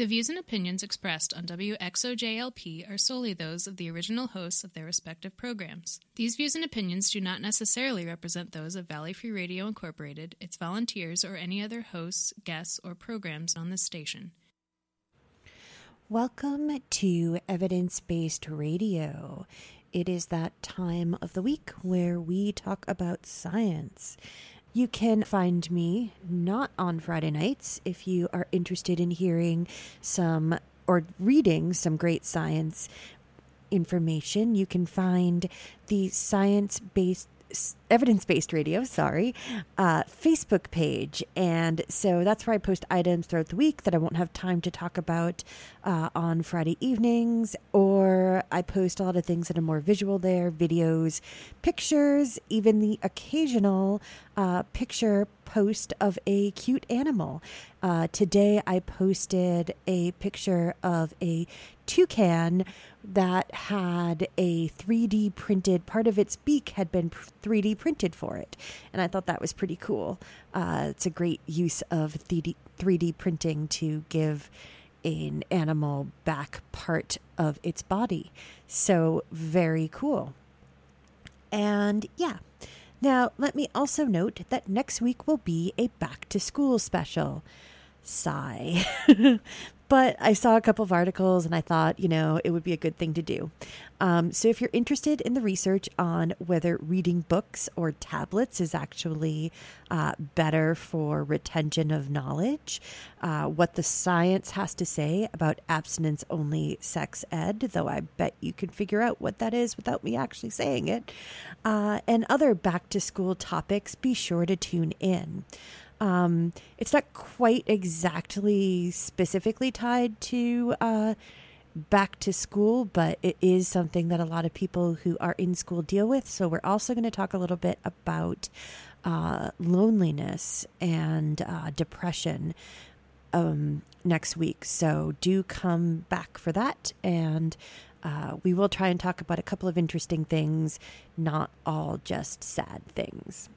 The views and opinions expressed on WXOJLP are solely those of the original hosts of their respective programs. These views and opinions do not necessarily represent those of Valley Free Radio Incorporated, its volunteers, or any other hosts, guests, or programs on this station. Welcome to Evidence Based Radio. It is that time of the week where we talk about science. You can find me not on Friday nights if you are interested in hearing some or reading some great science information. You can find the science based evidence based radio, sorry, uh, Facebook page. And so that's where I post items throughout the week that I won't have time to talk about uh, on Friday evenings. Or I post a lot of things that are more visual there videos, pictures, even the occasional uh, picture post of a cute animal. Uh, today I posted a picture of a toucan that had a 3D printed part of its beak had been 3D printed for it, and I thought that was pretty cool. Uh, it's a great use of 3D 3D printing to give an animal back part of its body. So very cool. And yeah. Now, let me also note that next week will be a back to school special. Sigh. But I saw a couple of articles and I thought, you know, it would be a good thing to do. Um, so if you're interested in the research on whether reading books or tablets is actually uh, better for retention of knowledge, uh, what the science has to say about abstinence only sex ed, though I bet you can figure out what that is without me actually saying it, uh, and other back to school topics, be sure to tune in. Um, it's not quite exactly specifically tied to uh, back to school, but it is something that a lot of people who are in school deal with. So we're also going to talk a little bit about uh, loneliness and uh, depression um, next week. So do come back for that. And uh, we will try and talk about a couple of interesting things, not all just sad things.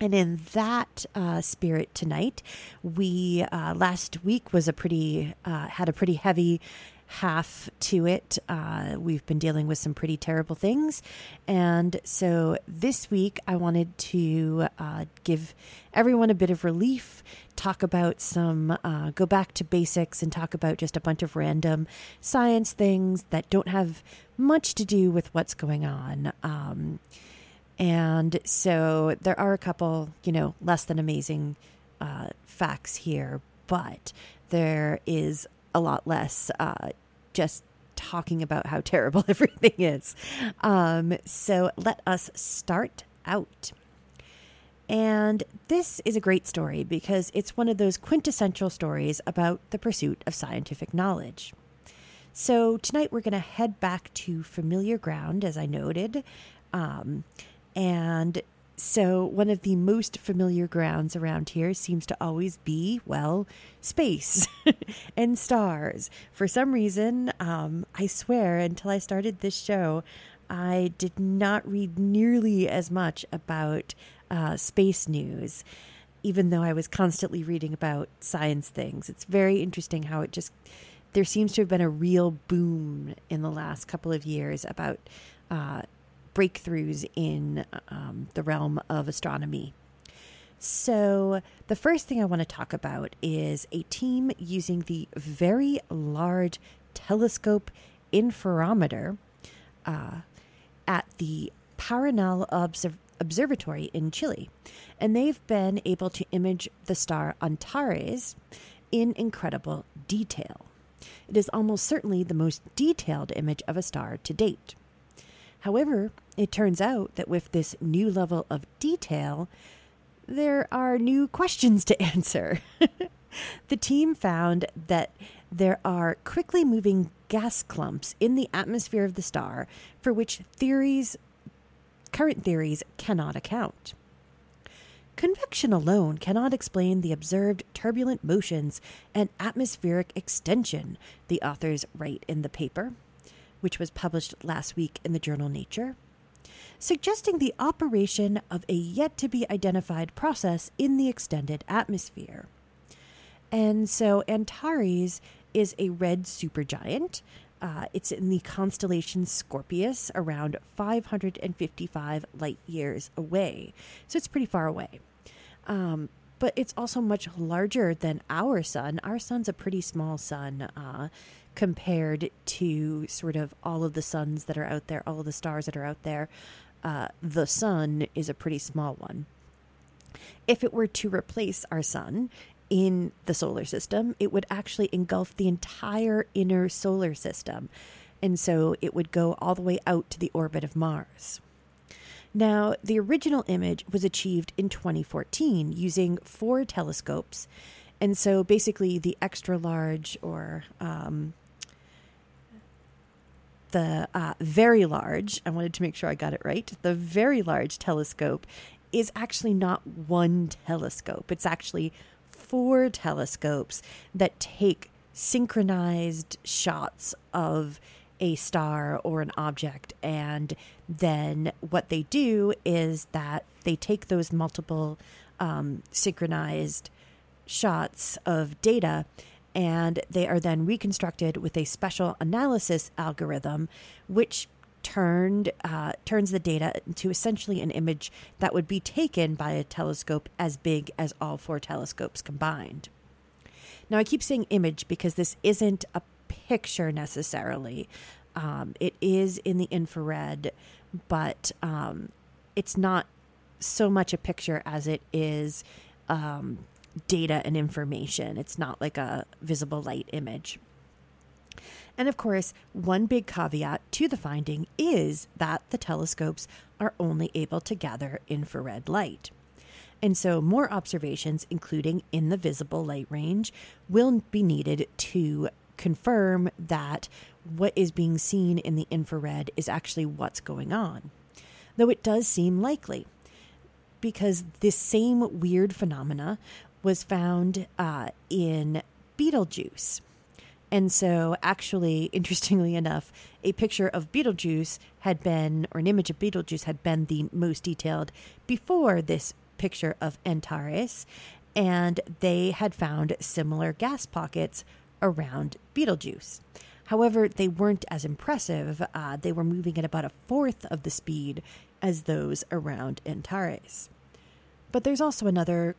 And in that uh, spirit tonight, we uh, last week was a pretty uh, had a pretty heavy half to it. Uh, we've been dealing with some pretty terrible things, and so this week I wanted to uh, give everyone a bit of relief. Talk about some, uh, go back to basics, and talk about just a bunch of random science things that don't have much to do with what's going on. Um, and so there are a couple, you know, less than amazing uh, facts here, but there is a lot less uh, just talking about how terrible everything is. Um, so let us start out. And this is a great story because it's one of those quintessential stories about the pursuit of scientific knowledge. So tonight we're going to head back to familiar ground, as I noted. Um, and so, one of the most familiar grounds around here seems to always be, well, space and stars. For some reason, um, I swear, until I started this show, I did not read nearly as much about uh, space news, even though I was constantly reading about science things. It's very interesting how it just, there seems to have been a real boom in the last couple of years about uh, breakthroughs in um, the realm of astronomy. So, the first thing I want to talk about is a team using the Very Large Telescope Interferometer uh, at the Paranal Observ- Observatory in Chile. And they've been able to image the star Antares in incredible detail. It is almost certainly the most detailed image of a star to date. However, it turns out that with this new level of detail, there are new questions to answer. the team found that there are quickly moving gas clumps in the atmosphere of the star for which theories current theories cannot account. Convection alone cannot explain the observed turbulent motions and atmospheric extension, the authors write in the paper which was published last week in the journal Nature, suggesting the operation of a yet to be identified process in the extended atmosphere. And so Antares is a red supergiant. Uh, it's in the constellation Scorpius, around 555 light years away. So it's pretty far away. Um, but it's also much larger than our sun. Our sun's a pretty small sun uh, compared to sort of all of the suns that are out there, all of the stars that are out there. Uh, the sun is a pretty small one. If it were to replace our sun in the solar system, it would actually engulf the entire inner solar system. And so it would go all the way out to the orbit of Mars. Now, the original image was achieved in 2014 using four telescopes. And so basically, the extra large or um, the uh, very large, I wanted to make sure I got it right, the very large telescope is actually not one telescope. It's actually four telescopes that take synchronized shots of a star or an object. And then what they do is that they take those multiple um, synchronized shots of data and they are then reconstructed with a special analysis algorithm, which turned uh, turns the data into essentially an image that would be taken by a telescope as big as all four telescopes combined. Now, I keep saying image because this isn't a picture necessarily. Um, it is in the infrared, but um, it's not so much a picture as it is um, data and information. It's not like a visible light image. And of course, one big caveat to the finding is that the telescopes are only able to gather infrared light. And so, more observations, including in the visible light range, will be needed to confirm that what is being seen in the infrared is actually what's going on. Though it does seem likely, because this same weird phenomena was found uh, in Betelgeuse. And so, actually, interestingly enough, a picture of Betelgeuse had been, or an image of Betelgeuse had been the most detailed before this picture of Antares. And they had found similar gas pockets around Betelgeuse. However, they weren't as impressive. Uh, they were moving at about a fourth of the speed as those around Antares. But there's also another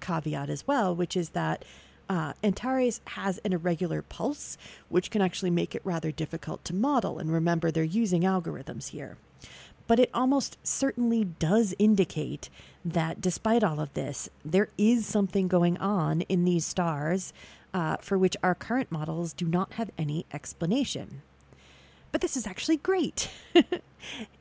caveat as well, which is that uh, Antares has an irregular pulse, which can actually make it rather difficult to model. And remember, they're using algorithms here. But it almost certainly does indicate that despite all of this, there is something going on in these stars uh, for which our current models do not have any explanation. But this is actually great.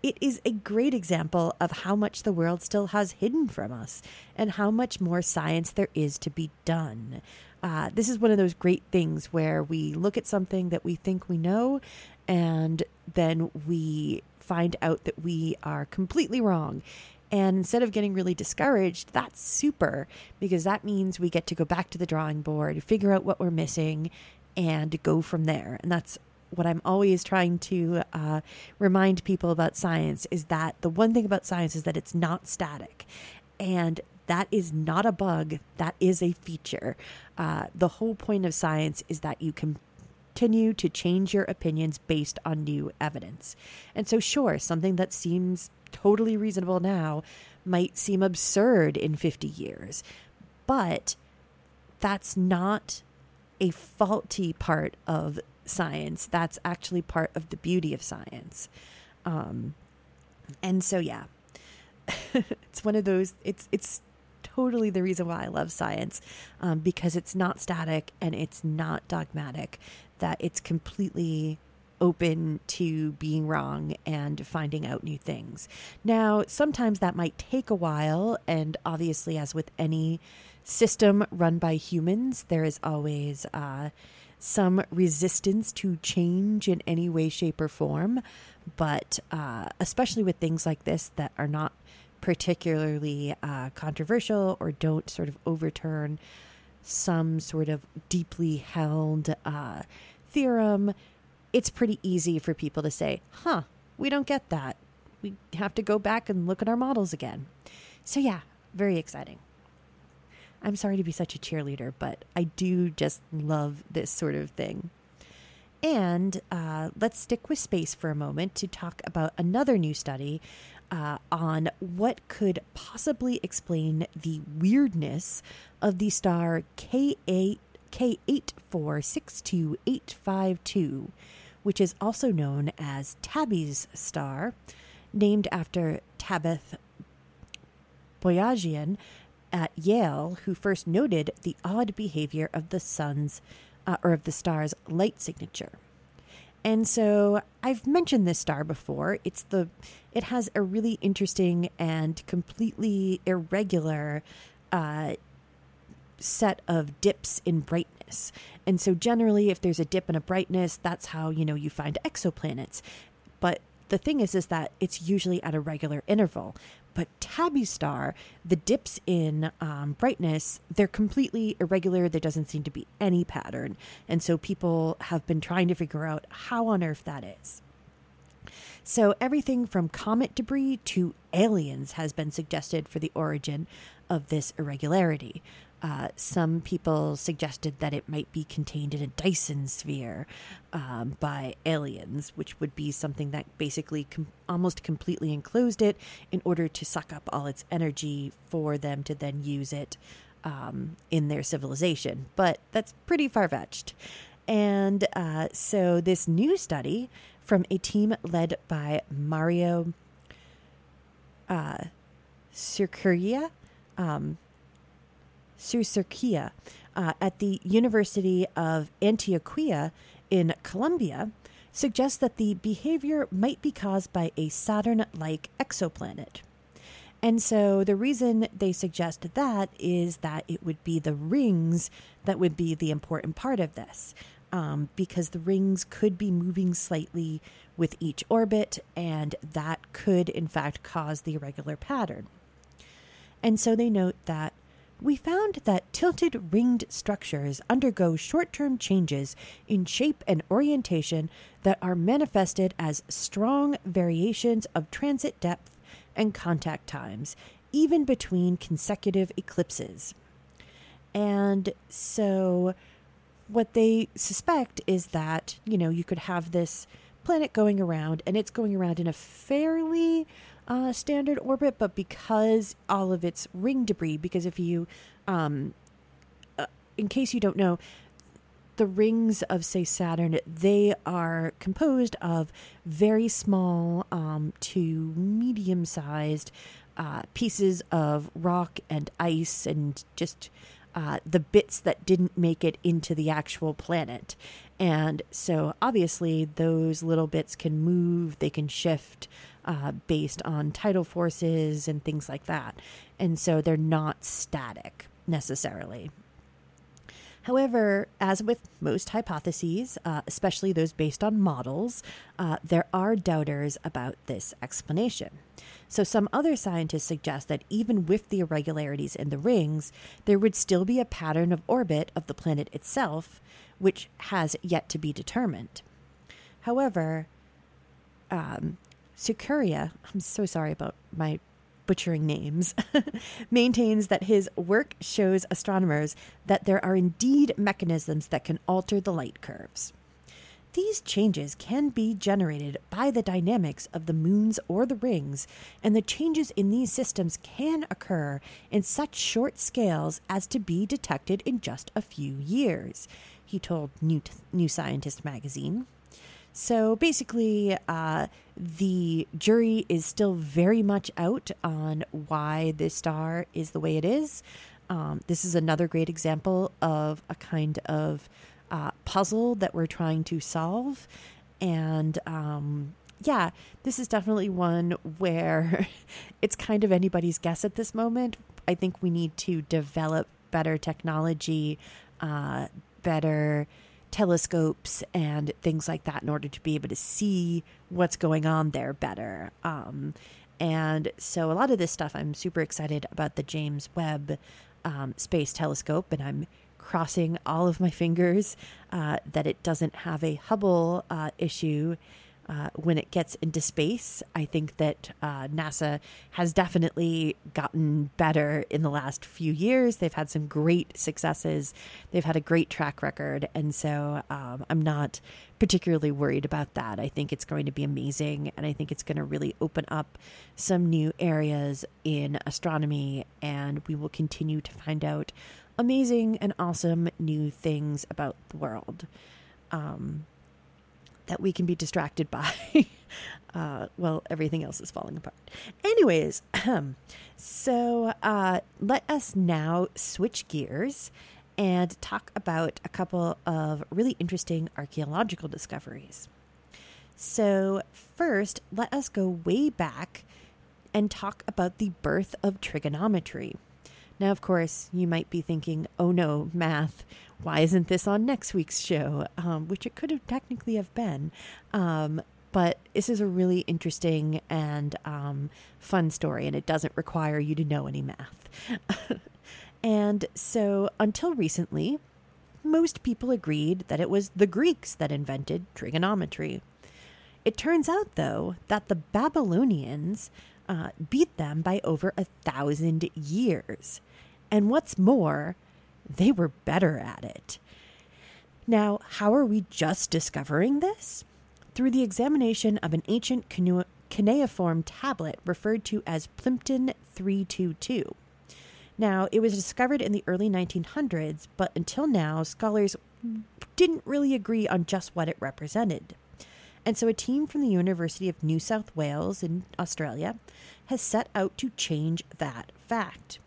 it is a great example of how much the world still has hidden from us and how much more science there is to be done. Uh, this is one of those great things where we look at something that we think we know and then we find out that we are completely wrong. And instead of getting really discouraged, that's super because that means we get to go back to the drawing board, figure out what we're missing, and go from there. And that's what I'm always trying to uh, remind people about science is that the one thing about science is that it's not static. And that is not a bug, that is a feature. Uh, the whole point of science is that you continue to change your opinions based on new evidence. And so, sure, something that seems totally reasonable now might seem absurd in 50 years, but that's not a faulty part of science. That's actually part of the beauty of science. Um, and so, yeah, it's one of those. It's it's totally the reason why I love science um, because it's not static and it's not dogmatic. That it's completely open to being wrong and finding out new things. Now, sometimes that might take a while, and obviously, as with any system run by humans, there is always uh, some resistance to change in any way, shape, or form. But uh, especially with things like this that are not particularly uh, controversial or don't sort of overturn some sort of deeply held uh, theorem, it's pretty easy for people to say, huh, we don't get that. We have to go back and look at our models again. So, yeah, very exciting. I'm sorry to be such a cheerleader, but I do just love this sort of thing. And uh, let's stick with space for a moment to talk about another new study uh, on what could possibly explain the weirdness of the star K8, K846282, which is also known as Tabby's star, named after Tabetha Boyajian at Yale, who first noted the odd behavior of the sun's uh, or of the star's light signature. And so I've mentioned this star before. It's the it has a really interesting and completely irregular uh, set of dips in brightness. And so generally if there's a dip in a brightness, that's how, you know, you find exoplanets. But the thing is is that it's usually at a regular interval but tabby star the dips in um, brightness they're completely irregular. There doesn't seem to be any pattern. And so people have been trying to figure out how on earth that is. So everything from comet debris to aliens has been suggested for the origin of this irregularity uh, some people suggested that it might be contained in a Dyson sphere um, by aliens, which would be something that basically com- almost completely enclosed it in order to suck up all its energy for them to then use it um, in their civilization. But that's pretty far fetched. And uh, so, this new study from a team led by Mario uh. Um, Sucerquia uh, at the University of Antioquia in Colombia suggests that the behavior might be caused by a Saturn like exoplanet. And so the reason they suggest that is that it would be the rings that would be the important part of this. Um, because the rings could be moving slightly with each orbit, and that could, in fact, cause the irregular pattern. And so they note that we found that tilted ringed structures undergo short term changes in shape and orientation that are manifested as strong variations of transit depth and contact times, even between consecutive eclipses. And so, what they suspect is that, you know, you could have this planet going around and it's going around in a fairly uh, standard orbit, but because all of its ring debris, because if you, um, uh, in case you don't know, the rings of, say, Saturn, they are composed of very small um, to medium sized uh, pieces of rock and ice and just uh, the bits that didn't make it into the actual planet. And so, obviously, those little bits can move, they can shift uh, based on tidal forces and things like that. And so they're not static necessarily. However, as with most hypotheses, uh, especially those based on models, uh, there are doubters about this explanation. So, some other scientists suggest that even with the irregularities in the rings, there would still be a pattern of orbit of the planet itself, which has yet to be determined. However, um, Sukuria, I'm so sorry about my butchering names, maintains that his work shows astronomers that there are indeed mechanisms that can alter the light curves. These changes can be generated by the dynamics of the moons or the rings, and the changes in these systems can occur in such short scales as to be detected in just a few years, he told New, New Scientist magazine. So basically, uh, the jury is still very much out on why this star is the way it is. Um, this is another great example of a kind of uh, puzzle that we're trying to solve. And um, yeah, this is definitely one where it's kind of anybody's guess at this moment. I think we need to develop better technology, uh, better telescopes and things like that in order to be able to see what's going on there better. Um, and so a lot of this stuff, I'm super excited about the James Webb um, Space Telescope, and I'm crossing all of my fingers uh, that it doesn't have a Hubble uh, issue uh, when it gets into space. I think that uh, NASA has definitely gotten better in the last few years. They've had some great successes, they've had a great track record. And so um, I'm not particularly worried about that. I think it's going to be amazing. And I think it's going to really open up some new areas in astronomy. And we will continue to find out amazing and awesome new things about the world. Um, that we can be distracted by. uh, well, everything else is falling apart. Anyways, so uh, let us now switch gears and talk about a couple of really interesting archaeological discoveries. So, first, let us go way back and talk about the birth of trigonometry. Now, of course, you might be thinking, oh no, math, why isn't this on next week's show? Um, which it could have technically have been. Um, but this is a really interesting and um, fun story, and it doesn't require you to know any math. and so, until recently, most people agreed that it was the Greeks that invented trigonometry. It turns out, though, that the Babylonians uh, beat them by over a thousand years. And what's more, they were better at it. Now, how are we just discovering this? Through the examination of an ancient cuneiform tablet referred to as Plimpton 322. Now, it was discovered in the early 1900s, but until now, scholars didn't really agree on just what it represented. And so, a team from the University of New South Wales in Australia has set out to change that fact.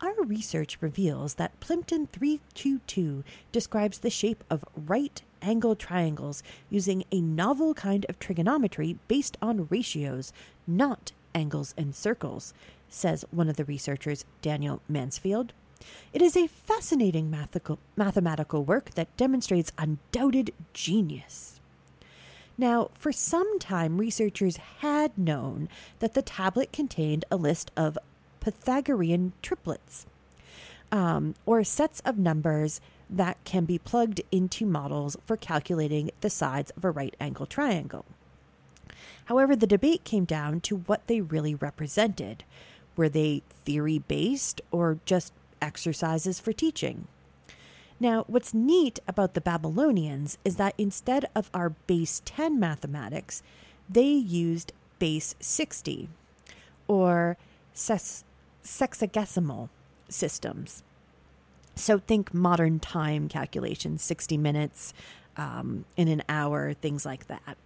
Our research reveals that Plimpton 322 describes the shape of right angled triangles using a novel kind of trigonometry based on ratios, not angles and circles, says one of the researchers, Daniel Mansfield. It is a fascinating mathematical, mathematical work that demonstrates undoubted genius. Now, for some time, researchers had known that the tablet contained a list of Pythagorean triplets, um, or sets of numbers that can be plugged into models for calculating the sides of a right angle triangle. However, the debate came down to what they really represented. Were they theory based or just exercises for teaching? Now, what's neat about the Babylonians is that instead of our base 10 mathematics, they used base 60 or ses- sexagesimal systems. So think modern time calculations, 60 minutes um, in an hour, things like that.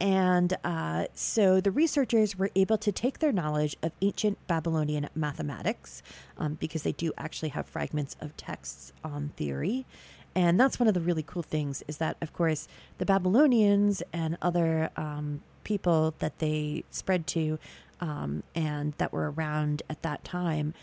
And uh, so the researchers were able to take their knowledge of ancient Babylonian mathematics, um, because they do actually have fragments of texts on theory. And that's one of the really cool things is that, of course, the Babylonians and other um, people that they spread to um, and that were around at that time,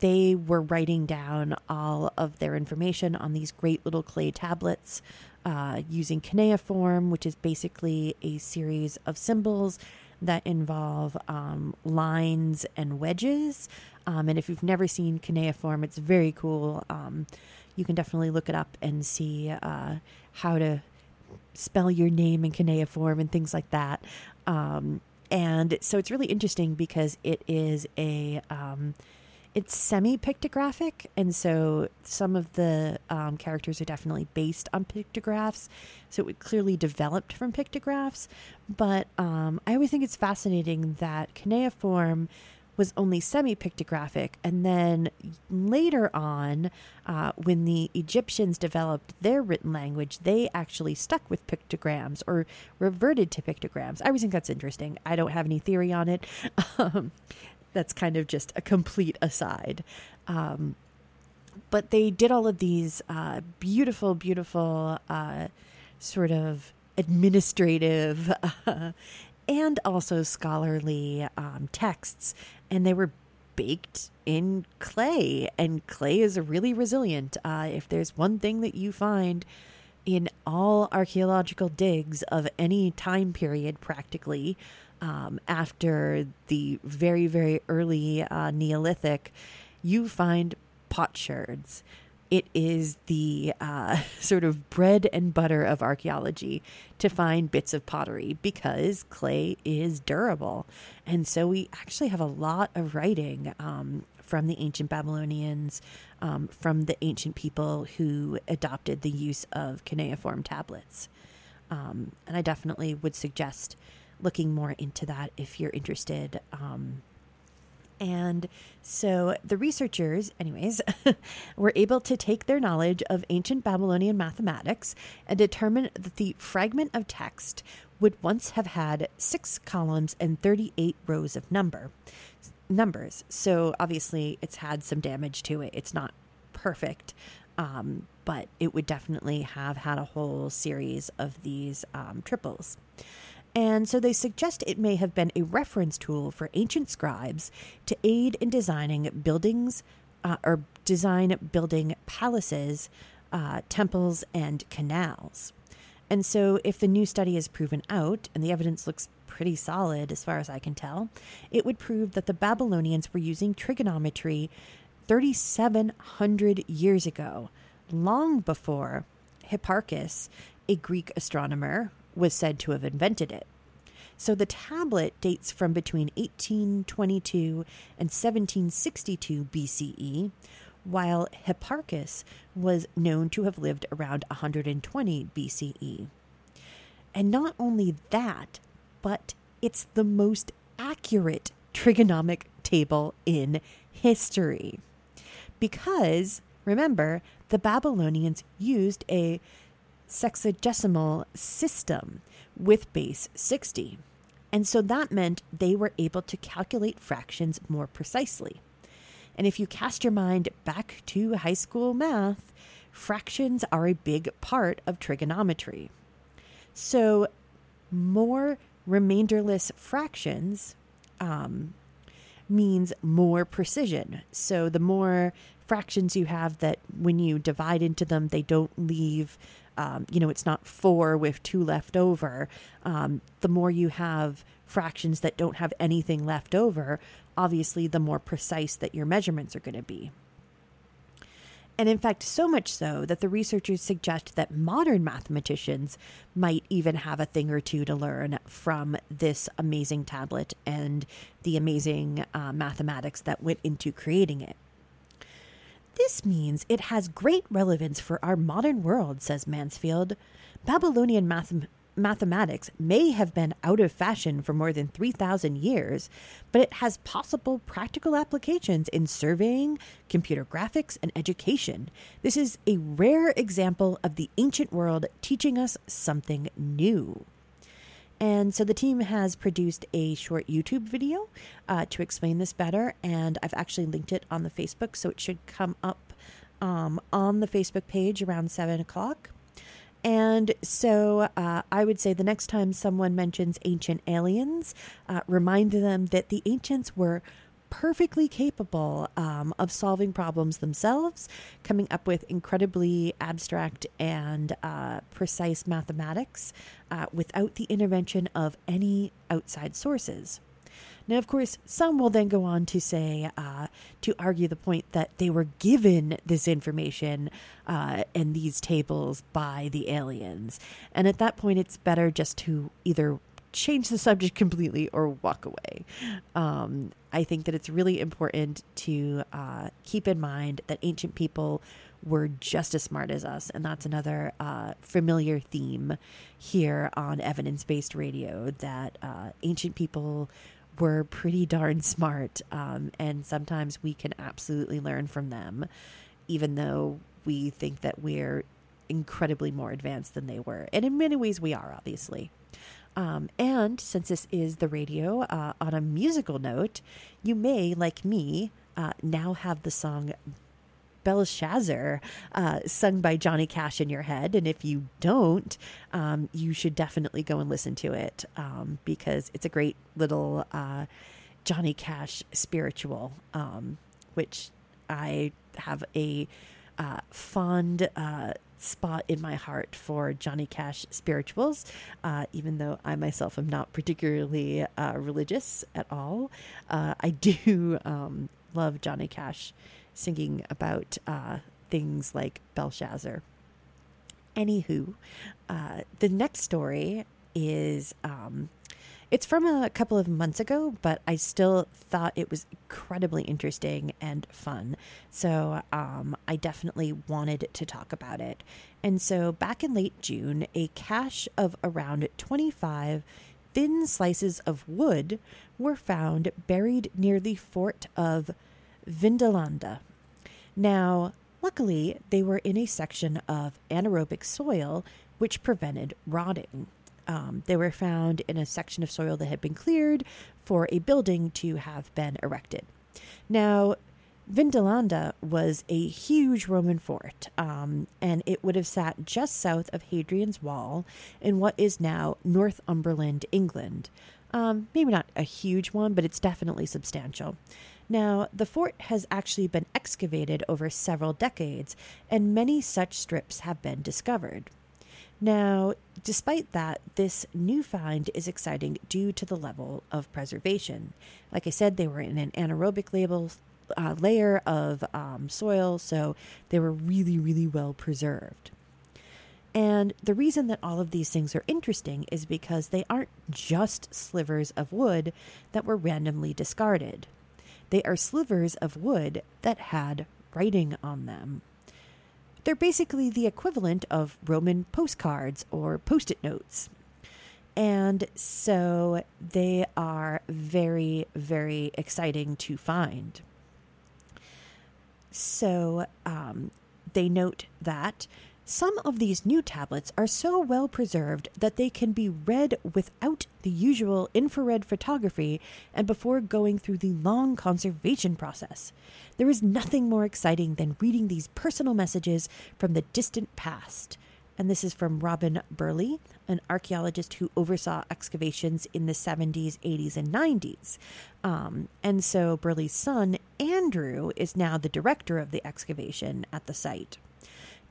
they were writing down all of their information on these great little clay tablets uh, using cuneiform, which is basically a series of symbols that involve um, lines and wedges. Um, and if you've never seen cuneiform, it's very cool. Um, you can definitely look it up and see uh, how to spell your name in cuneiform and things like that. Um, and so it's really interesting because it is a um, it's semi pictographic, and so some of the um, characters are definitely based on pictographs. So it clearly developed from pictographs. But um, I always think it's fascinating that cuneiform was only semi pictographic. And then later on, uh, when the Egyptians developed their written language, they actually stuck with pictograms or reverted to pictograms. I always think that's interesting. I don't have any theory on it. Um, that's kind of just a complete aside. Um, but they did all of these uh, beautiful, beautiful uh, sort of administrative uh, and also scholarly um, texts, and they were baked in clay. And clay is really resilient. Uh, if there's one thing that you find in all archaeological digs of any time period, practically, um, after the very, very early uh, Neolithic, you find potsherds. It is the uh, sort of bread and butter of archaeology to find bits of pottery because clay is durable. And so we actually have a lot of writing um, from the ancient Babylonians, um, from the ancient people who adopted the use of cuneiform tablets. Um, and I definitely would suggest looking more into that if you're interested. Um, and so the researchers, anyways, were able to take their knowledge of ancient Babylonian mathematics and determine that the fragment of text would once have had six columns and 38 rows of number numbers. So obviously it's had some damage to it. It's not perfect. Um, but it would definitely have had a whole series of these um, triples. And so they suggest it may have been a reference tool for ancient scribes to aid in designing buildings uh, or design building palaces, uh, temples, and canals. And so, if the new study is proven out, and the evidence looks pretty solid as far as I can tell, it would prove that the Babylonians were using trigonometry 3,700 years ago, long before Hipparchus, a Greek astronomer, was said to have invented it. So the tablet dates from between 1822 and 1762 BCE, while Hipparchus was known to have lived around 120 BCE. And not only that, but it's the most accurate trigonomic table in history. Because, remember, the Babylonians used a sexagesimal system with base 60. And so that meant they were able to calculate fractions more precisely. And if you cast your mind back to high school math, fractions are a big part of trigonometry. So, more remainderless fractions um, means more precision. So, the more fractions you have that when you divide into them, they don't leave um, you know, it's not four with two left over. Um, the more you have fractions that don't have anything left over, obviously, the more precise that your measurements are going to be. And in fact, so much so that the researchers suggest that modern mathematicians might even have a thing or two to learn from this amazing tablet and the amazing uh, mathematics that went into creating it. This means it has great relevance for our modern world, says Mansfield. Babylonian math- mathematics may have been out of fashion for more than 3,000 years, but it has possible practical applications in surveying, computer graphics, and education. This is a rare example of the ancient world teaching us something new. And so the team has produced a short YouTube video uh, to explain this better, and I've actually linked it on the Facebook, so it should come up um, on the Facebook page around 7 o'clock. And so uh, I would say the next time someone mentions ancient aliens, uh, remind them that the ancients were perfectly capable um, of solving problems themselves, coming up with incredibly abstract and uh, precise mathematics uh, without the intervention of any outside sources. Now, of course, some will then go on to say, uh, to argue the point that they were given this information uh, and these tables by the aliens. And at that point, it's better just to either change the subject completely or walk away. Um, I think that it's really important to uh, keep in mind that ancient people were just as smart as us. And that's another uh, familiar theme here on evidence based radio that uh, ancient people were pretty darn smart. Um, and sometimes we can absolutely learn from them, even though we think that we're incredibly more advanced than they were. And in many ways, we are, obviously. Um, and since this is the radio, uh, on a musical note, you may, like me, uh, now have the song Belshazzar uh, sung by Johnny Cash in your head. And if you don't, um, you should definitely go and listen to it um, because it's a great little uh, Johnny Cash spiritual, um, which I have a uh, fond uh, spot in my heart for Johnny Cash spirituals, uh, even though I myself am not particularly uh, religious at all. Uh, I do um, love Johnny Cash singing about uh, things like Belshazzar. Anywho, uh, the next story is um, it's from a couple of months ago, but I still thought it was incredibly interesting and fun. So um, I definitely wanted to talk about it. And so back in late June, a cache of around 25 thin slices of wood were found buried near the fort of Vindolanda. Now, luckily, they were in a section of anaerobic soil which prevented rotting. Um, they were found in a section of soil that had been cleared for a building to have been erected. Now, Vindolanda was a huge Roman fort, um, and it would have sat just south of Hadrian's Wall in what is now Northumberland, England. Um, maybe not a huge one, but it's definitely substantial. Now, the fort has actually been excavated over several decades, and many such strips have been discovered. Now, despite that, this new find is exciting due to the level of preservation. Like I said, they were in an anaerobic label, uh, layer of um, soil, so they were really, really well preserved. And the reason that all of these things are interesting is because they aren't just slivers of wood that were randomly discarded. They are slivers of wood that had writing on them. They're basically the equivalent of Roman postcards or post it notes. And so they are very, very exciting to find. So um, they note that some of these new tablets are so well preserved that they can be read without the usual infrared photography and before going through the long conservation process. There is nothing more exciting than reading these personal messages from the distant past. And this is from Robin Birley, an archaeologist who oversaw excavations in the 70s, 80s, and 90s. Um, and so Birley's son, Andrew, is now the director of the excavation at the site.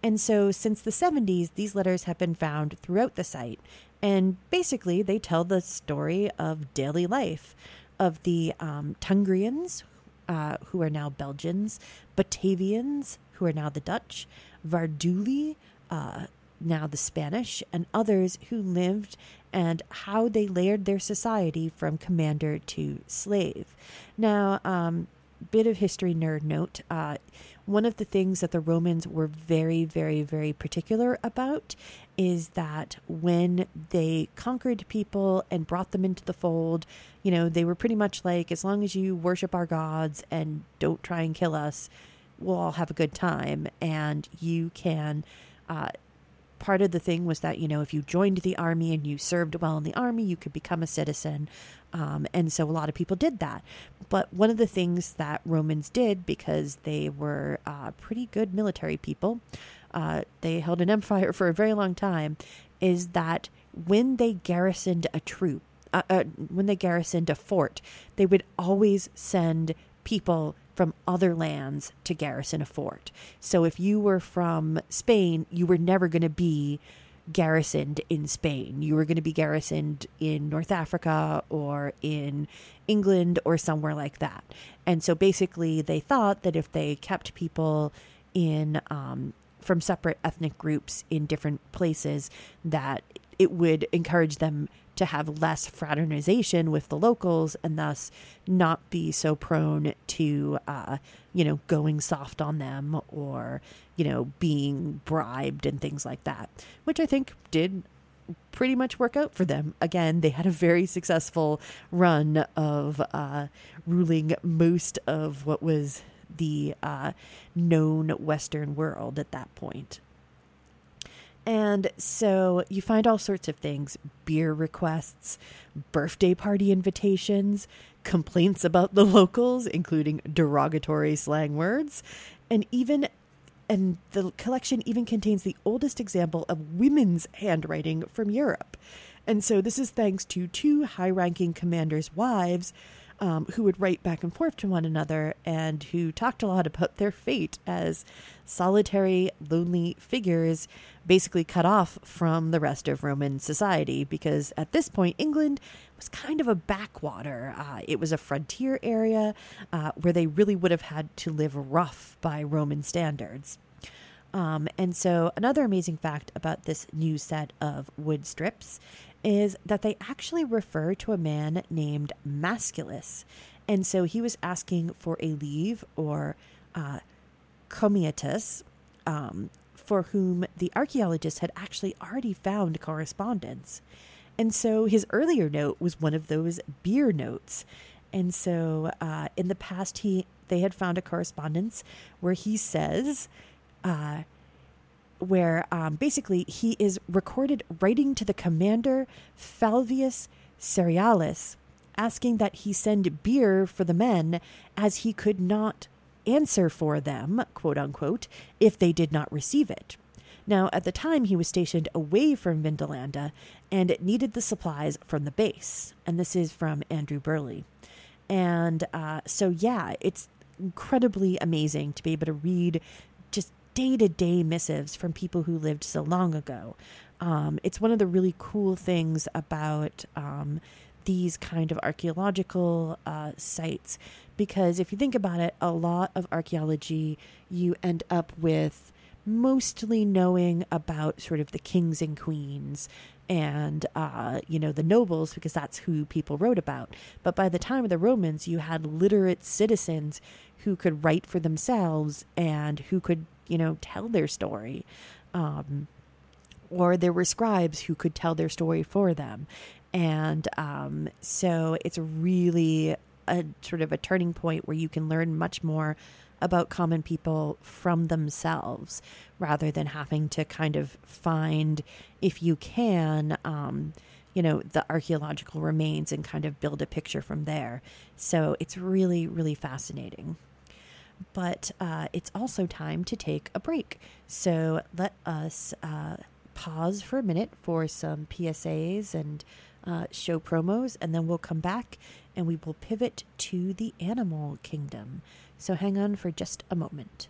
And so, since the 70s, these letters have been found throughout the site. And basically, they tell the story of daily life of the um, Tungrians, uh, who are now Belgians, Batavians, who are now the Dutch, Varduli, uh, now the Spanish, and others who lived and how they layered their society from commander to slave. Now, um, bit of history nerd note. Uh, one of the things that the Romans were very, very, very particular about is that when they conquered people and brought them into the fold, you know, they were pretty much like, as long as you worship our gods and don't try and kill us, we'll all have a good time. And you can uh, part of the thing was that you know if you joined the army and you served well in the army you could become a citizen. Um, and so a lot of people did that. But one of the things that romans did because they were uh, pretty good military people uh, they held an empire for a very long time is that when they garrisoned a troop uh, uh when they garrisoned a fort they would always send people from other lands to garrison a fort. So if you were from Spain, you were never going to be garrisoned in Spain. You were going to be garrisoned in North Africa or in England or somewhere like that. And so basically, they thought that if they kept people in um, from separate ethnic groups in different places, that it would encourage them to have less fraternization with the locals and thus not be so prone to, uh, you know, going soft on them or, you know, being bribed and things like that, which I think did pretty much work out for them. Again, they had a very successful run of uh, ruling most of what was the uh, known Western world at that point. And so you find all sorts of things beer requests, birthday party invitations, complaints about the locals, including derogatory slang words, and even and the collection even contains the oldest example of women's handwriting from Europe. And so this is thanks to two high ranking commanders' wives um, who would write back and forth to one another and who talked a lot about their fate as solitary, lonely figures, basically cut off from the rest of Roman society. Because at this point, England was kind of a backwater. Uh, it was a frontier area uh, where they really would have had to live rough by Roman standards. Um, and so, another amazing fact about this new set of wood strips is that they actually refer to a man named Masculus. And so, he was asking for a leave or uh, commeatus, um, for whom the archaeologists had actually already found correspondence. And so, his earlier note was one of those beer notes. And so, uh, in the past, he they had found a correspondence where he says, uh, where um, basically he is recorded writing to the commander Flavius Cerealis, asking that he send beer for the men, as he could not answer for them, quote unquote, if they did not receive it. Now, at the time, he was stationed away from Vindolanda and needed the supplies from the base. And this is from Andrew Birley. And uh, so, yeah, it's incredibly amazing to be able to read day to day missives from people who lived so long ago. Um, it's one of the really cool things about um, these kind of archaeological uh, sites because if you think about it, a lot of archaeology, you end up with mostly knowing about sort of the kings and queens and uh, you know the nobles because that's who people wrote about but by the time of the romans you had literate citizens who could write for themselves and who could you know tell their story um, or there were scribes who could tell their story for them and um, so it's really a sort of a turning point where you can learn much more about common people from themselves rather than having to kind of find, if you can, um, you know, the archaeological remains and kind of build a picture from there. So it's really, really fascinating. But uh, it's also time to take a break. So let us uh, pause for a minute for some PSAs and uh, show promos, and then we'll come back and we will pivot to the animal kingdom. So hang on for just a moment.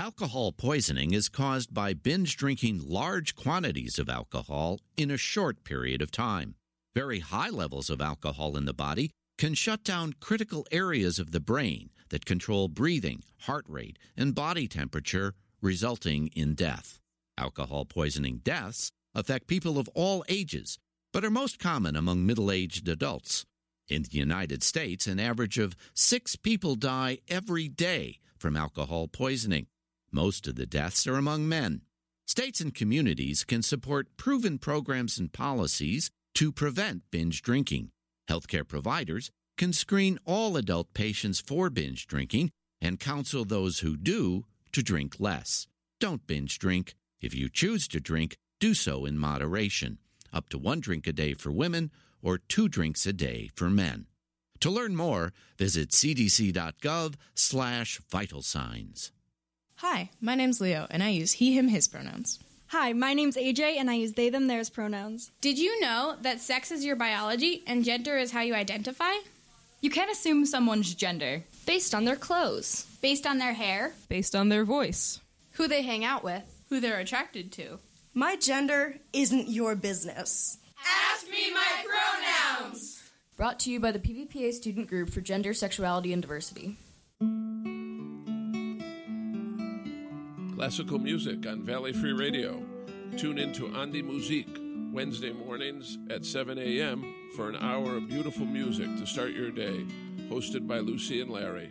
Alcohol poisoning is caused by binge drinking large quantities of alcohol in a short period of time. Very high levels of alcohol in the body can shut down critical areas of the brain that control breathing, heart rate, and body temperature, resulting in death. Alcohol poisoning deaths affect people of all ages, but are most common among middle aged adults. In the United States, an average of six people die every day from alcohol poisoning. Most of the deaths are among men. States and communities can support proven programs and policies to prevent binge drinking. Healthcare providers can screen all adult patients for binge drinking and counsel those who do to drink less. Don't binge drink. If you choose to drink, do so in moderation, up to one drink a day for women or two drinks a day for men. To learn more, visit cdc.gov slash vital signs. Hi, my name's Leo, and I use he, him, his pronouns. Hi, my name's AJ, and I use they, them, theirs pronouns. Did you know that sex is your biology and gender is how you identify? You can't assume someone's gender based on their clothes, based on their hair, based on their voice, who they hang out with, who they're attracted to. My gender isn't your business. Ask me my pronouns! Brought to you by the PVPA Student Group for Gender, Sexuality, and Diversity. Classical music on Valley Free Radio. Tune in to Andi Musique Wednesday mornings at 7 a.m. for an hour of beautiful music to start your day. Hosted by Lucy and Larry.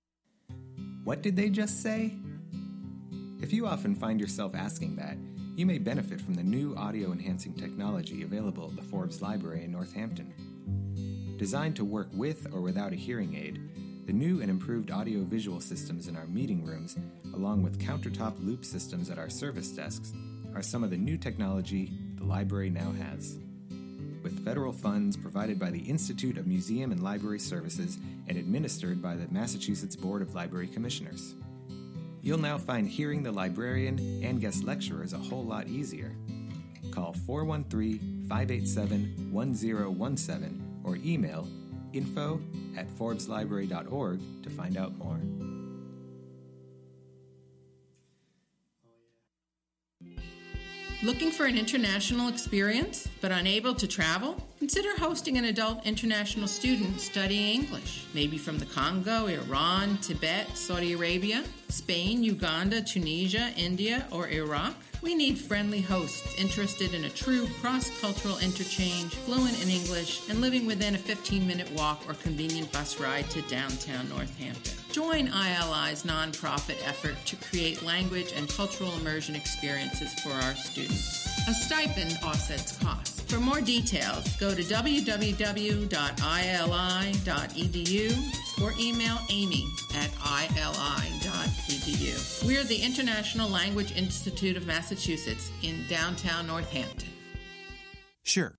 What did they just say? If you often find yourself asking that, you may benefit from the new audio enhancing technology available at the Forbes Library in Northampton. Designed to work with or without a hearing aid, the new and improved audio visual systems in our meeting rooms, along with countertop loop systems at our service desks, are some of the new technology the library now has. With federal funds provided by the Institute of Museum and Library Services and administered by the Massachusetts Board of Library Commissioners. You'll now find hearing the librarian and guest lecturers a whole lot easier. Call 413 587 1017 or email info at forbeslibrary.org to find out more. Looking for an international experience but unable to travel? Consider hosting an adult international student studying English, maybe from the Congo, Iran, Tibet, Saudi Arabia, Spain, Uganda, Tunisia, India, or Iraq. We need friendly hosts interested in a true cross cultural interchange, fluent in English, and living within a 15 minute walk or convenient bus ride to downtown Northampton. Join ILI's nonprofit effort to create language and cultural immersion experiences for our students. A stipend offsets costs. For more details, go to www.ili.edu or email amy at ili.edu. We're the International Language Institute of Massachusetts in downtown Northampton. Sure.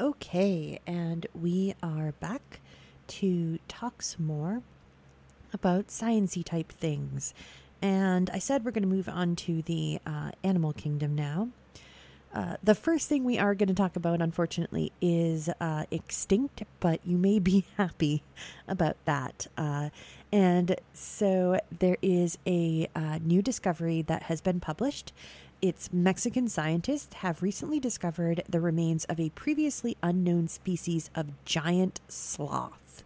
Okay, and we are back to talk some more about sciency type things. And I said we're going to move on to the uh, animal kingdom now. Uh, the first thing we are going to talk about, unfortunately, is uh, extinct, but you may be happy about that. Uh, and so there is a uh, new discovery that has been published. Its Mexican scientists have recently discovered the remains of a previously unknown species of giant sloth.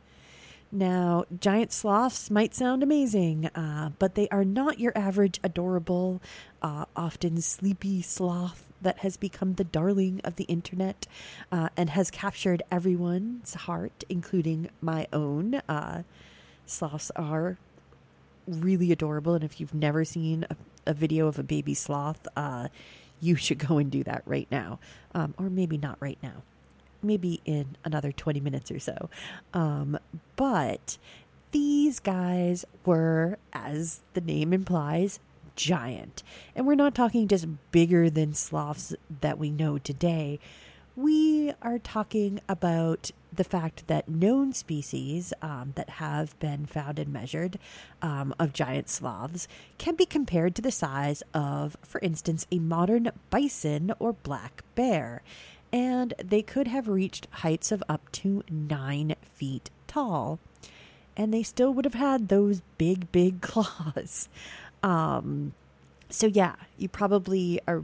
Now, giant sloths might sound amazing, uh, but they are not your average adorable, uh, often sleepy sloth that has become the darling of the internet uh, and has captured everyone's heart, including my own. Uh, sloths are really adorable, and if you've never seen a, a video of a baby sloth, uh, you should go and do that right now, um, or maybe not right now, maybe in another twenty minutes or so. Um, but these guys were, as the name implies, giant. And we're not talking just bigger than sloths that we know today. We are talking about the fact that known species um, that have been found and measured um, of giant sloths can be compared to the size of, for instance, a modern bison or black bear. And they could have reached heights of up to nine feet tall. And they still would have had those big, big claws. Um, so yeah, you probably are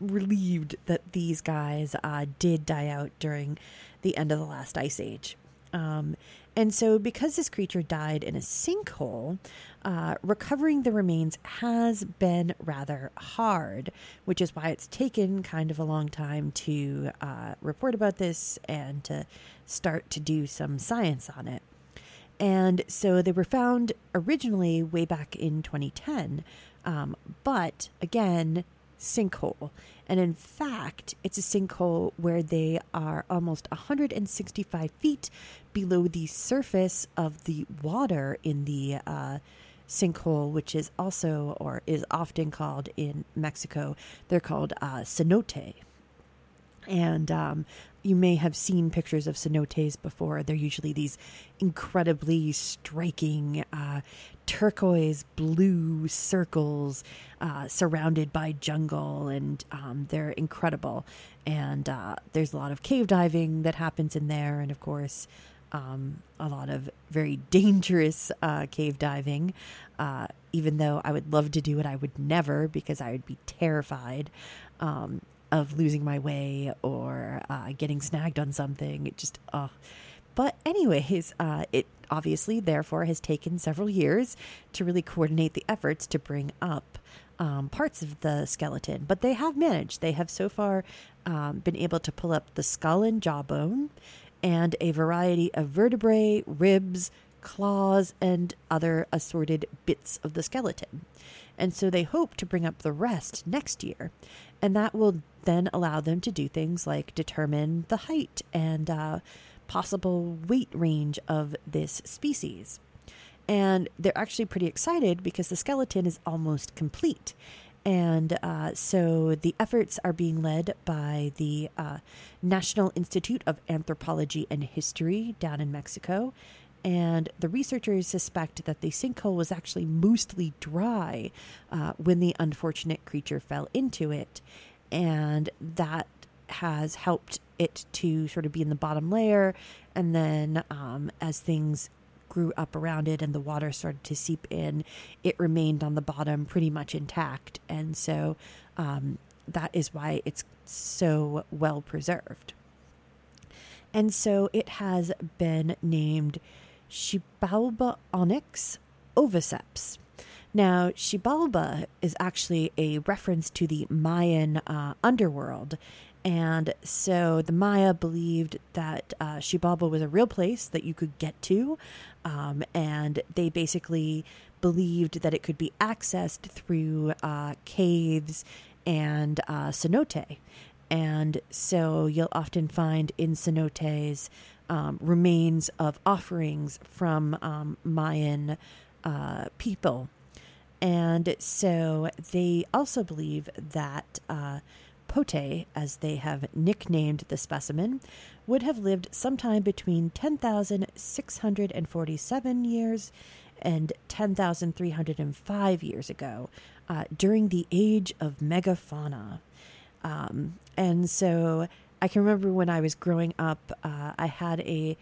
relieved that these guys uh, did die out during the end of the last ice age. Um, and so, because this creature died in a sinkhole, uh, recovering the remains has been rather hard, which is why it's taken kind of a long time to uh, report about this and to start to do some science on it. And so they were found originally way back in 2010, um, but again, sinkhole. And in fact, it's a sinkhole where they are almost 165 feet below the surface of the water in the uh, sinkhole, which is also or is often called in Mexico, they're called uh, cenote. And um, you may have seen pictures of cenotes before. They're usually these incredibly striking uh, turquoise blue circles uh, surrounded by jungle, and um, they're incredible. And uh, there's a lot of cave diving that happens in there, and of course, um, a lot of very dangerous uh, cave diving. Uh, even though I would love to do it, I would never because I would be terrified um, of losing my way or uh, getting snagged on something. It just, oh. But, anyways, uh, it obviously, therefore, has taken several years to really coordinate the efforts to bring up um, parts of the skeleton. But they have managed. They have so far um, been able to pull up the skull and jawbone and a variety of vertebrae, ribs, claws, and other assorted bits of the skeleton. And so they hope to bring up the rest next year. And that will then allow them to do things like determine the height and uh, possible weight range of this species. And they're actually pretty excited because the skeleton is almost complete. And uh, so the efforts are being led by the uh, National Institute of Anthropology and History down in Mexico. And the researchers suspect that the sinkhole was actually mostly dry uh, when the unfortunate creature fell into it. And that has helped it to sort of be in the bottom layer. And then um, as things grew up around it and the water started to seep in, it remained on the bottom pretty much intact. And so um, that is why it's so well preserved. And so it has been named Xibalba onyx oviceps. Now, Xibalba is actually a reference to the Mayan uh, underworld, and so the Maya believed that uh, Xibalba was a real place that you could get to. Um, and they basically believed that it could be accessed through uh, caves and uh, cenote. And so you'll often find in cenotes um, remains of offerings from um, Mayan uh, people. And so they also believe that uh, Pote, as they have nicknamed the specimen, would have lived sometime between 10,647 years and 10,305 years ago uh, during the age of megafauna. Um, and so I can remember when I was growing up, uh, I had a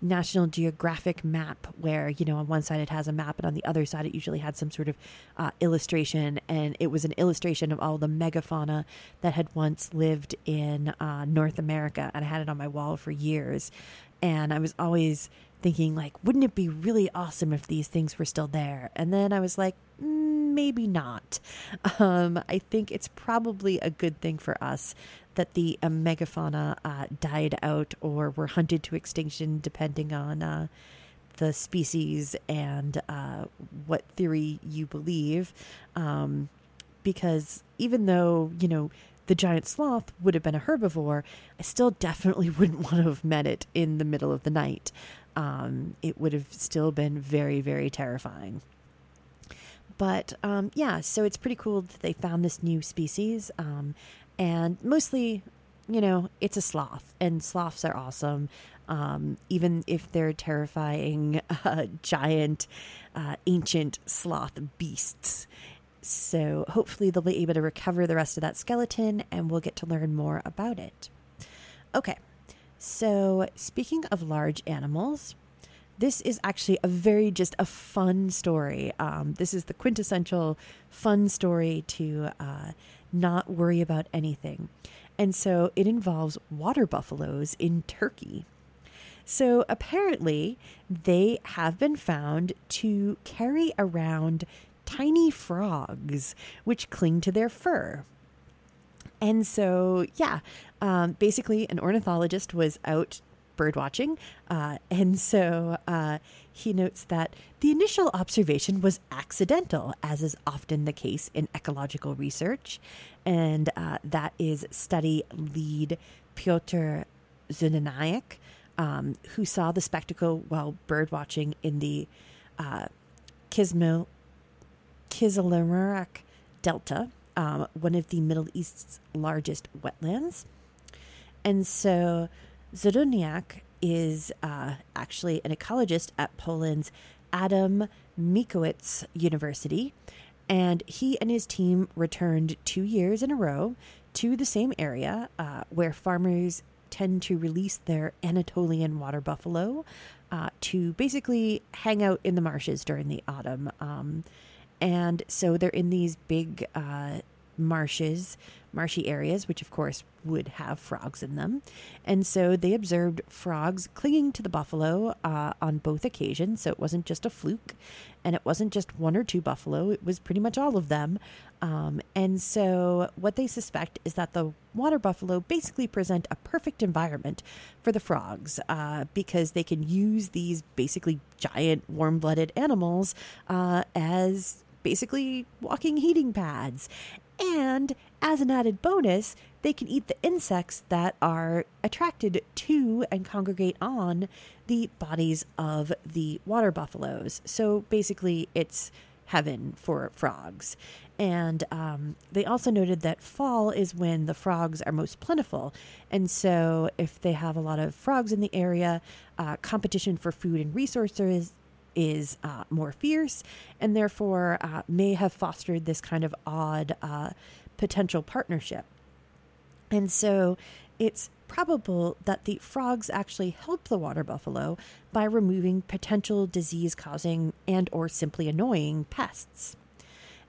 National Geographic map where, you know, on one side it has a map and on the other side it usually had some sort of uh, illustration. And it was an illustration of all the megafauna that had once lived in uh, North America. And I had it on my wall for years. And I was always thinking, like, wouldn't it be really awesome if these things were still there? And then I was like, mm, maybe not. Um, I think it's probably a good thing for us that the uh, megafauna uh, died out or were hunted to extinction, depending on uh, the species and uh, what theory you believe. Um, because even though, you know, the giant sloth would have been a herbivore, I still definitely wouldn't want to have met it in the middle of the night. Um, it would have still been very, very terrifying. But um, yeah, so it's pretty cool that they found this new species. Um, and mostly, you know, it's a sloth, and sloths are awesome. Um, even if they're terrifying, uh, giant, uh, ancient sloth beasts. So hopefully they'll be able to recover the rest of that skeleton and we'll get to learn more about it. Okay, so speaking of large animals, this is actually a very just a fun story. Um, this is the quintessential fun story to uh, not worry about anything. And so it involves water buffaloes in Turkey. So apparently, they have been found to carry around tiny frogs which cling to their fur. And so, yeah, um, basically, an ornithologist was out bird watching. Uh, and so uh, he notes that the initial observation was accidental, as is often the case in ecological research. And uh, that is study lead Piotr Zduniak, um, who saw the spectacle while bird watching in the uh, Kizilirmak Delta, um, one of the Middle East's largest wetlands. And so Zduniak is uh, actually an ecologist at Poland's Adam Mickiewicz University, and he and his team returned two years in a row to the same area uh, where farmers tend to release their Anatolian water buffalo uh, to basically hang out in the marshes during the autumn. Um, and so they're in these big uh, marshes, marshy areas, which of course would have frogs in them. And so they observed frogs clinging to the buffalo uh, on both occasions. So it wasn't just a fluke and it wasn't just one or two buffalo, it was pretty much all of them. Um, and so what they suspect is that the water buffalo basically present a perfect environment for the frogs uh, because they can use these basically giant warm blooded animals uh, as basically walking heating pads. And as an added bonus, they can eat the insects that are attracted to and congregate on the bodies of the water buffaloes. So basically, it's heaven for frogs. And um, they also noted that fall is when the frogs are most plentiful. And so, if they have a lot of frogs in the area, uh, competition for food and resources is uh, more fierce and therefore uh, may have fostered this kind of odd uh, potential partnership. And so it's probable that the frogs actually help the water buffalo by removing potential disease causing and or simply annoying pests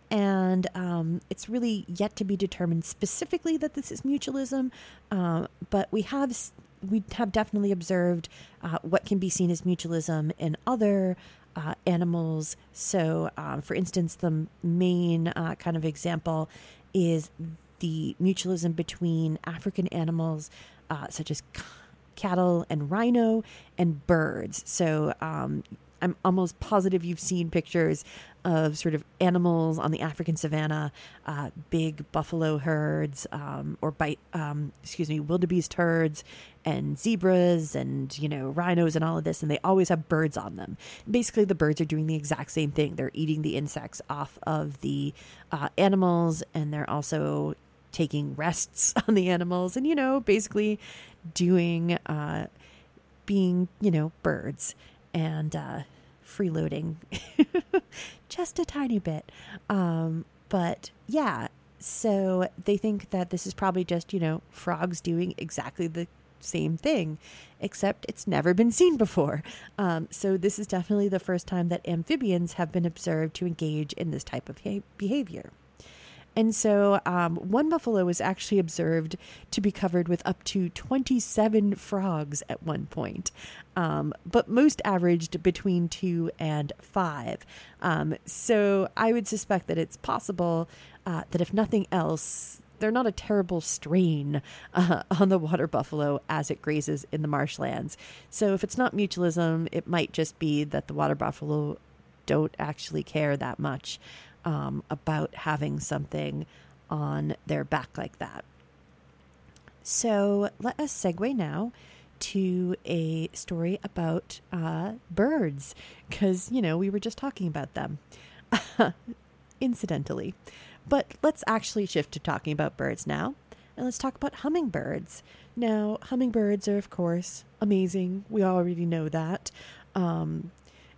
and um, it's really yet to be determined specifically that this is mutualism uh, but we have we have definitely observed uh, what can be seen as mutualism in other uh, animals. So, um, for instance, the main uh, kind of example is the mutualism between African animals uh, such as c- cattle and rhino and birds. So, um, I'm almost positive you've seen pictures of sort of animals on the African savannah, uh, big buffalo herds, um, or bite, um, excuse me, wildebeest herds, and zebras, and you know rhinos, and all of this, and they always have birds on them. Basically, the birds are doing the exact same thing. They're eating the insects off of the uh, animals, and they're also taking rests on the animals, and you know, basically doing, uh, being, you know, birds and uh, freeloading just a tiny bit. Um, but yeah, so they think that this is probably just, you know, frogs doing exactly the same thing, except it's never been seen before. Um, so this is definitely the first time that amphibians have been observed to engage in this type of behavior. And so um, one buffalo was actually observed to be covered with up to 27 frogs at one point, um, but most averaged between two and five. Um, so I would suspect that it's possible uh, that if nothing else, they're not a terrible strain uh, on the water buffalo as it grazes in the marshlands. So if it's not mutualism, it might just be that the water buffalo don't actually care that much um, about having something on their back like that. So let us segue now to a story about uh, birds, because, you know, we were just talking about them, incidentally. But let's actually shift to talking about birds now, and let's talk about hummingbirds. Now, hummingbirds are, of course, amazing. We already know that. Um,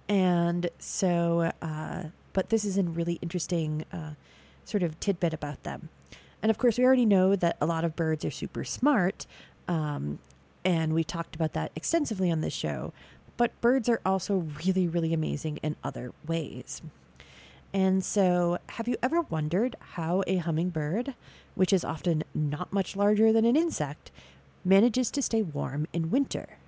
and so uh, but this is a really interesting uh, sort of tidbit about them. And of course, we already know that a lot of birds are super smart, um, and we talked about that extensively on this show. But birds are also really, really amazing in other ways. And so, have you ever wondered how a hummingbird, which is often not much larger than an insect, manages to stay warm in winter?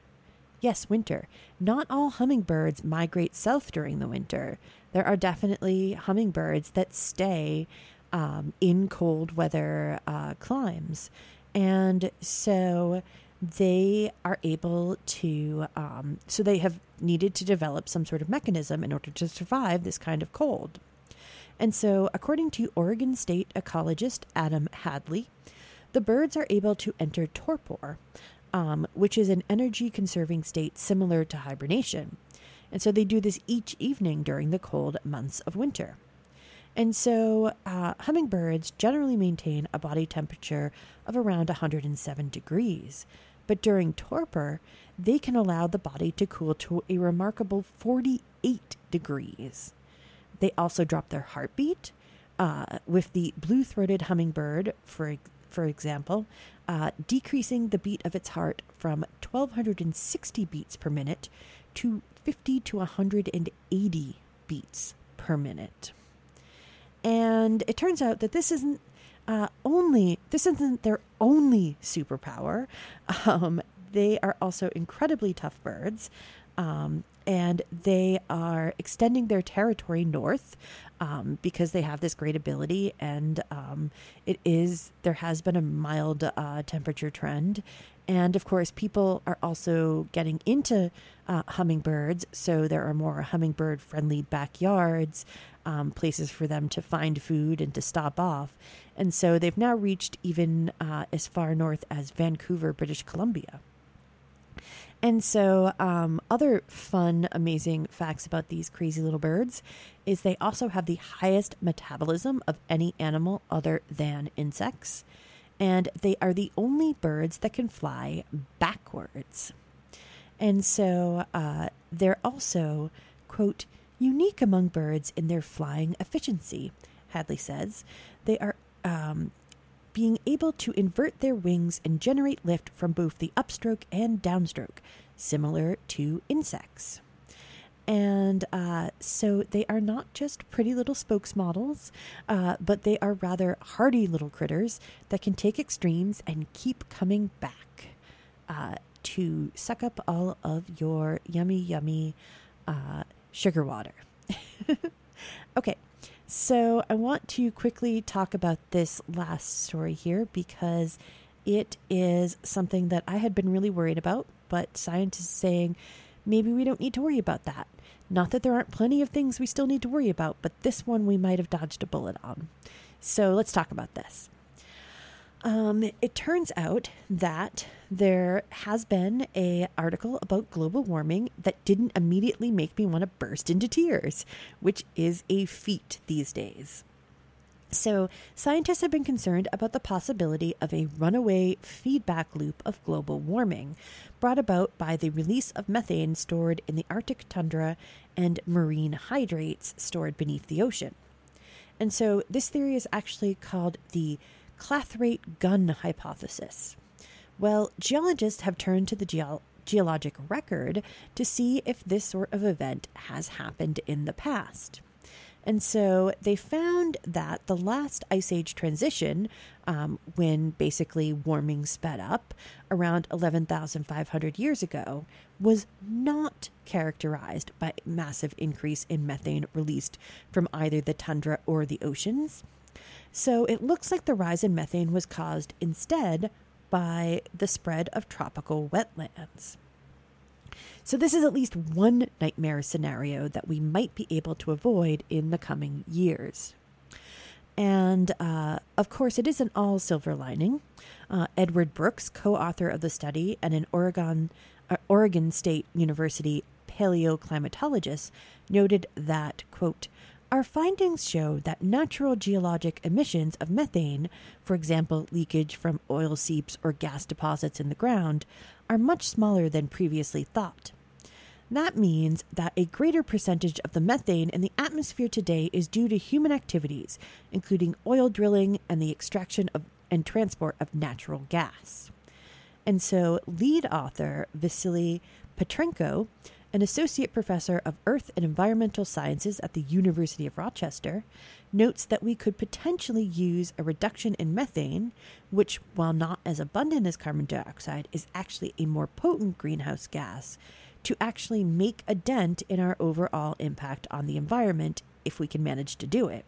Yes, winter. Not all hummingbirds migrate south during the winter. There are definitely hummingbirds that stay um, in cold weather uh, climes. And so they are able to, um, so they have needed to develop some sort of mechanism in order to survive this kind of cold. And so, according to Oregon State ecologist Adam Hadley, the birds are able to enter torpor, um, which is an energy conserving state similar to hibernation. And so they do this each evening during the cold months of winter. And so uh, hummingbirds generally maintain a body temperature of around 107 degrees. But during torpor, they can allow the body to cool to a remarkable 48 degrees. They also drop their heartbeat. Uh, with the blue throated hummingbird, for for example, uh, decreasing the beat of its heart from 1260 beats per minute to 50 to 180 beats per minute. And it turns out that this isn't uh, only this isn't their only superpower. Um, they are also incredibly tough birds. Um, and they are extending their territory north um, because they have this great ability. And um, it is, there has been a mild uh, temperature trend. And of course, people are also getting into uh, hummingbirds. So there are more hummingbird friendly backyards, um, places for them to find food and to stop off. And so they've now reached even uh, as far north as Vancouver, British Columbia. And so, um, other fun, amazing facts about these crazy little birds is they also have the highest metabolism of any animal other than insects. And they are the only birds that can fly backwards. And so, uh, they're also, quote, unique among birds in their flying efficiency, Hadley says. They are um, being able to invert their wings and generate lift from both the upstroke and downstroke, similar to insects. And uh, so they are not just pretty little spokesmodels, uh, but they are rather hardy little critters that can take extremes and keep coming back uh, to suck up all of your yummy, yummy uh, sugar water. okay, so I want to quickly talk about this last story here because it is something that I had been really worried about, but scientists saying maybe we don't need to worry about that. Not that there aren't plenty of things we still need to worry about, but this one we might have dodged a bullet on. So let's talk about this. Um, it turns out that there has been a article about global warming that didn't immediately make me want to burst into tears, which is a feat these days. So, scientists have been concerned about the possibility of a runaway feedback loop of global warming brought about by the release of methane stored in the Arctic tundra and marine hydrates stored beneath the ocean. And so, this theory is actually called the clathrate gun hypothesis. Well, geologists have turned to the geo- geologic record to see if this sort of event has happened in the past. And so they found that the last ice age transition, um, when basically warming sped up around 11,500 years ago, was not characterized by massive increase in methane released from either the tundra or the oceans. So it looks like the rise in methane was caused instead by the spread of tropical wetlands. So, this is at least one nightmare scenario that we might be able to avoid in the coming years. And uh, of course, it isn't all silver lining. Uh, Edward Brooks, co author of the study and an Oregon, uh, Oregon State University paleoclimatologist, noted that, quote, our findings show that natural geologic emissions of methane, for example, leakage from oil seeps or gas deposits in the ground, are much smaller than previously thought. That means that a greater percentage of the methane in the atmosphere today is due to human activities, including oil drilling and the extraction of and transport of natural gas. And so, lead author Vasily Petrenko an associate professor of earth and environmental sciences at the University of Rochester, notes that we could potentially use a reduction in methane, which, while not as abundant as carbon dioxide, is actually a more potent greenhouse gas, to actually make a dent in our overall impact on the environment if we can manage to do it.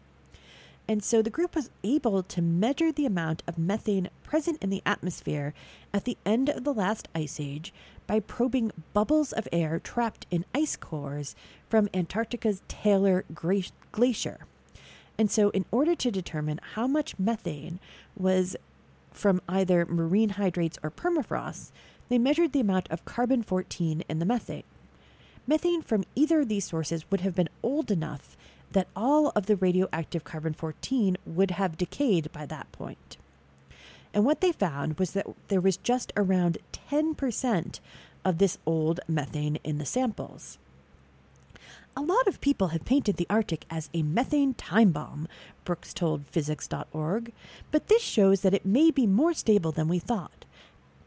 And so the group was able to measure the amount of methane present in the atmosphere at the end of the last ice age by probing bubbles of air trapped in ice cores from Antarctica's Taylor Glacier. And so, in order to determine how much methane was from either marine hydrates or permafrost, they measured the amount of carbon 14 in the methane. Methane from either of these sources would have been old enough that all of the radioactive carbon 14 would have decayed by that point. And what they found was that there was just around 10% of this old methane in the samples. A lot of people have painted the Arctic as a methane time bomb, Brooks told physics.org, but this shows that it may be more stable than we thought.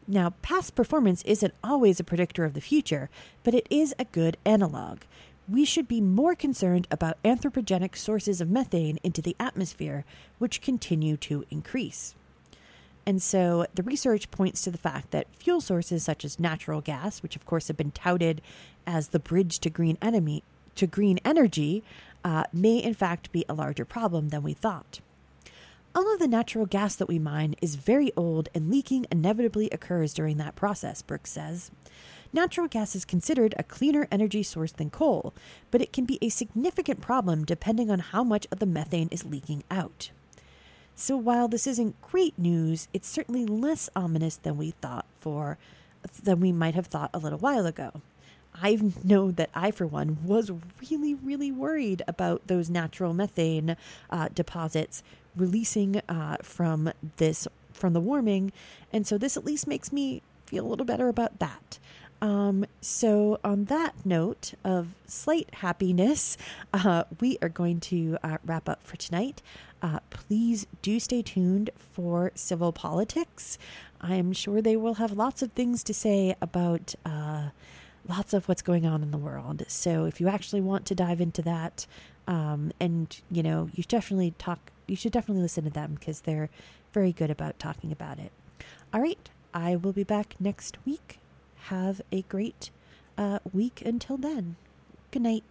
Now, past performance isn't always a predictor of the future, but it is a good analog. We should be more concerned about anthropogenic sources of methane into the atmosphere, which continue to increase. And so the research points to the fact that fuel sources such as natural gas, which of course have been touted as the bridge to green enemy to green energy, uh, may in fact be a larger problem than we thought. All of the natural gas that we mine is very old, and leaking inevitably occurs during that process, Brooks says. Natural gas is considered a cleaner energy source than coal, but it can be a significant problem depending on how much of the methane is leaking out. So while this isn't great news, it's certainly less ominous than we thought for than we might have thought a little while ago. I know that I, for one, was really, really worried about those natural methane uh, deposits releasing uh, from this from the warming, and so this at least makes me feel a little better about that. Um, so, on that note of slight happiness, uh, we are going to uh, wrap up for tonight. Uh, please do stay tuned for civil politics. I am sure they will have lots of things to say about uh, lots of what's going on in the world. So, if you actually want to dive into that, um, and you know, you definitely talk. You should definitely listen to them because they're very good about talking about it. All right, I will be back next week have a great uh, week until then. Good night.